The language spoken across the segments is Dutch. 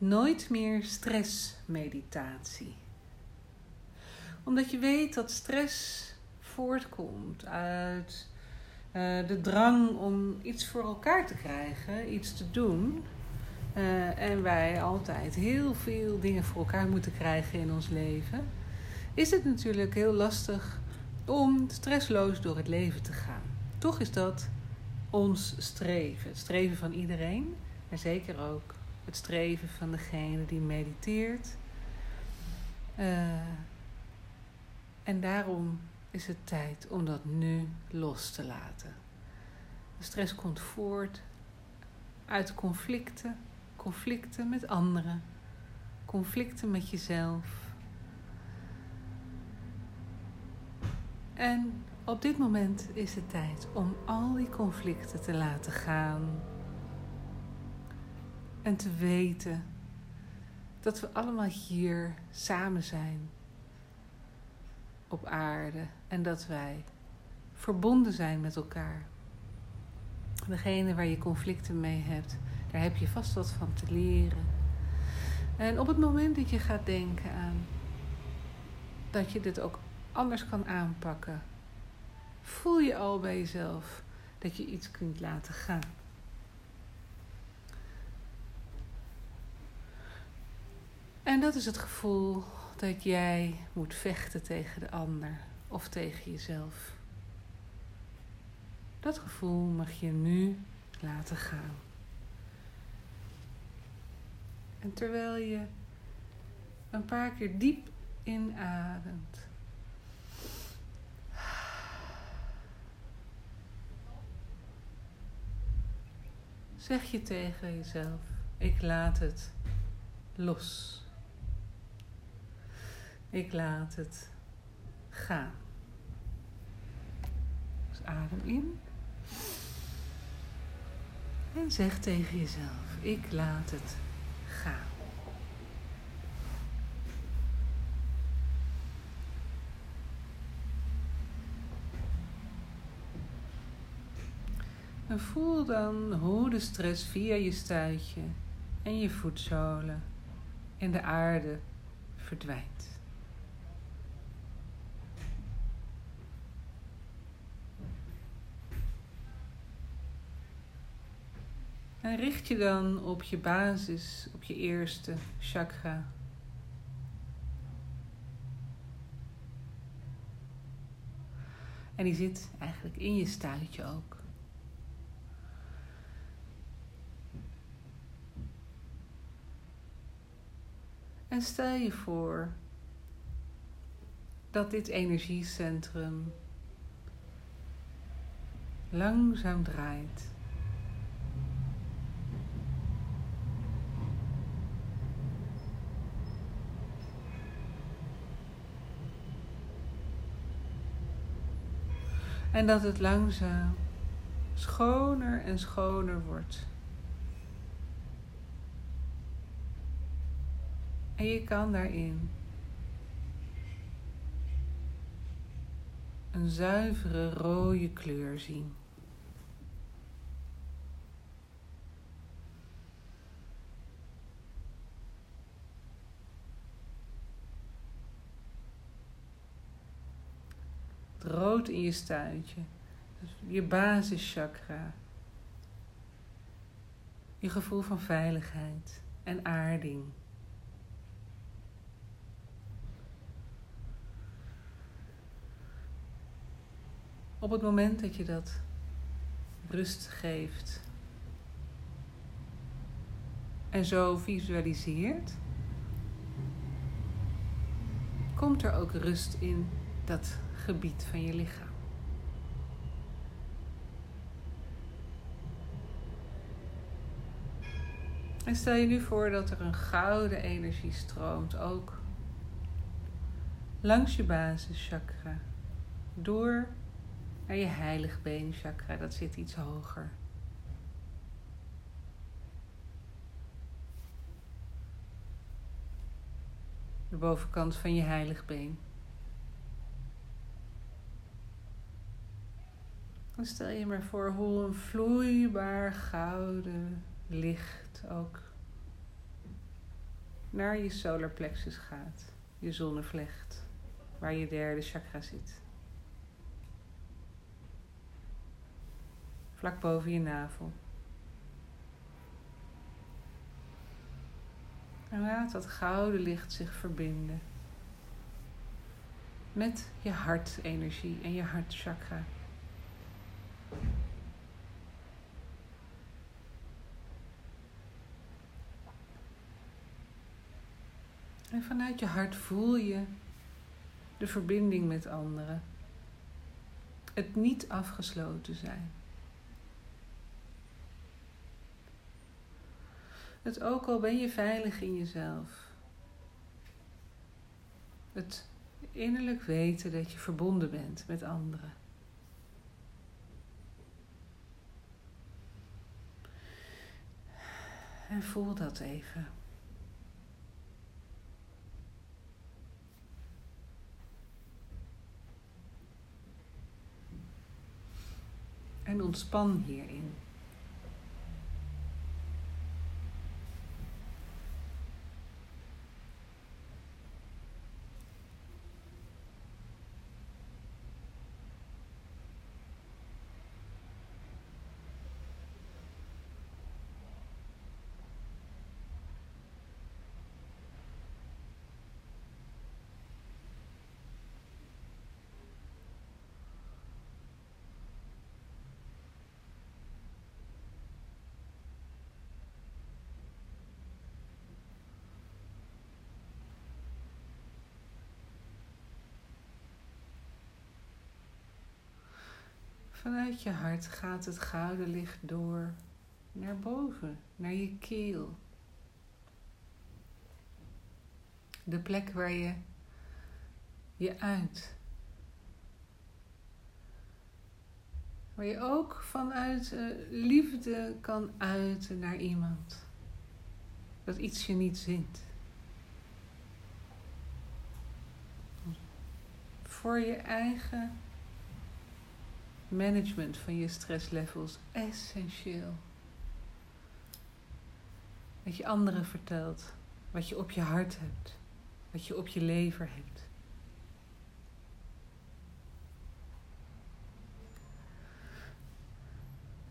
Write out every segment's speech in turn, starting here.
Nooit meer stressmeditatie. Omdat je weet dat stress voortkomt uit uh, de drang om iets voor elkaar te krijgen, iets te doen. Uh, en wij altijd heel veel dingen voor elkaar moeten krijgen in ons leven. Is het natuurlijk heel lastig om stressloos door het leven te gaan. Toch is dat ons streven. Het streven van iedereen. En zeker ook het streven van degene die mediteert. Uh, en daarom is het tijd om dat nu los te laten. De stress komt voort uit conflicten, conflicten met anderen, conflicten met jezelf. En op dit moment is het tijd om al die conflicten te laten gaan. En te weten dat we allemaal hier samen zijn op aarde en dat wij verbonden zijn met elkaar. Degene waar je conflicten mee hebt, daar heb je vast wat van te leren. En op het moment dat je gaat denken aan dat je dit ook anders kan aanpakken, voel je al bij jezelf dat je iets kunt laten gaan. En dat is het gevoel dat jij moet vechten tegen de ander of tegen jezelf. Dat gevoel mag je nu laten gaan. En terwijl je een paar keer diep inademt, zeg je tegen jezelf: Ik laat het los. Ik laat het gaan. Dus adem in. En zeg tegen jezelf: Ik laat het gaan. En voel dan hoe de stress via je stuitje en je voetzolen in de aarde verdwijnt. En richt je dan op je basis, op je eerste chakra. En die zit eigenlijk in je stuitje ook. En stel je voor dat dit energiecentrum langzaam draait. En dat het langzaam schoner en schoner wordt. En je kan daarin een zuivere rode kleur zien. Rood in je stuitje. Dus je basischakra. Je gevoel van veiligheid en aarding. Op het moment dat je dat rust geeft en zo visualiseert, komt er ook rust in dat gebied van je lichaam. En stel je nu voor dat er een gouden energie stroomt, ook langs je basischakra, door naar je heiligbeenchakra, dat zit iets hoger. De bovenkant van je heiligbeen. Dan stel je maar voor hoe een vloeibaar gouden licht ook naar je solar plexus gaat, je zonnevlecht, waar je derde chakra zit. Vlak boven je navel. En laat dat gouden licht zich verbinden met je hartenergie en je hartchakra. En vanuit je hart voel je de verbinding met anderen. Het niet afgesloten zijn. Het ook al ben je veilig in jezelf. Het innerlijk weten dat je verbonden bent met anderen. En voel dat even. En ontspan hierin. Vanuit je hart gaat het gouden licht door naar boven, naar je keel. De plek waar je je uit. Waar je ook vanuit uh, liefde kan uiten naar iemand. Dat iets je niet zint. Voor je eigen management van je stresslevels essentieel. Dat je anderen vertelt wat je op je hart hebt, wat je op je lever hebt.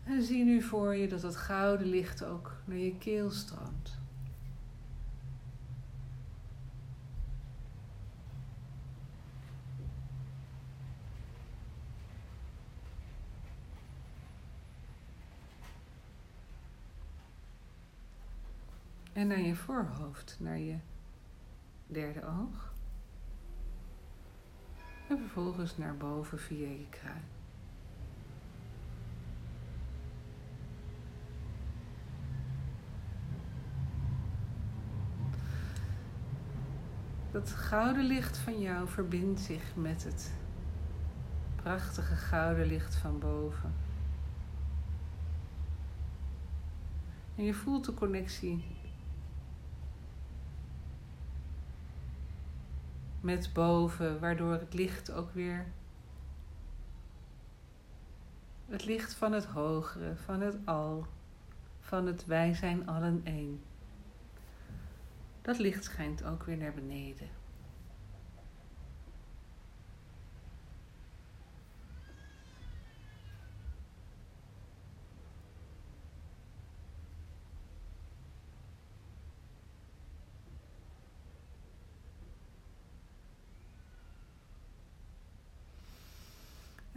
En zie nu voor je dat het gouden licht ook naar je keel stroomt. En naar je voorhoofd, naar je derde oog. En vervolgens naar boven via je kruin. Dat gouden licht van jou verbindt zich met het prachtige gouden licht van boven. En je voelt de connectie met boven, waardoor het licht ook weer. Het licht van het hogere, van het al, van het wij zijn allen één. Dat licht schijnt ook weer naar beneden.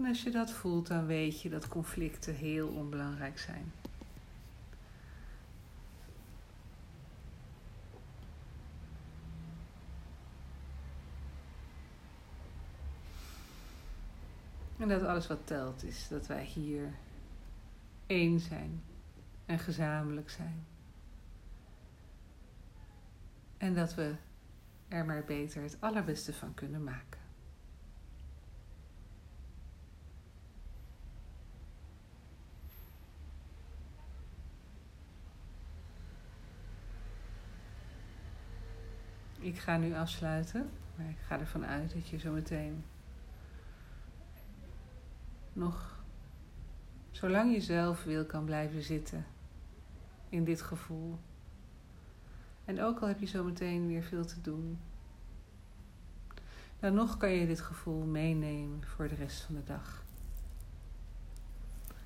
En als je dat voelt, dan weet je dat conflicten heel onbelangrijk zijn. En dat alles wat telt is dat wij hier één zijn en gezamenlijk zijn. En dat we er maar beter het allerbeste van kunnen maken. Ik ga nu afsluiten, maar ik ga ervan uit dat je zo meteen nog, zolang je zelf wil, kan blijven zitten in dit gevoel. En ook al heb je zometeen weer veel te doen, dan nog kan je dit gevoel meenemen voor de rest van de dag.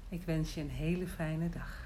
Ik wens je een hele fijne dag.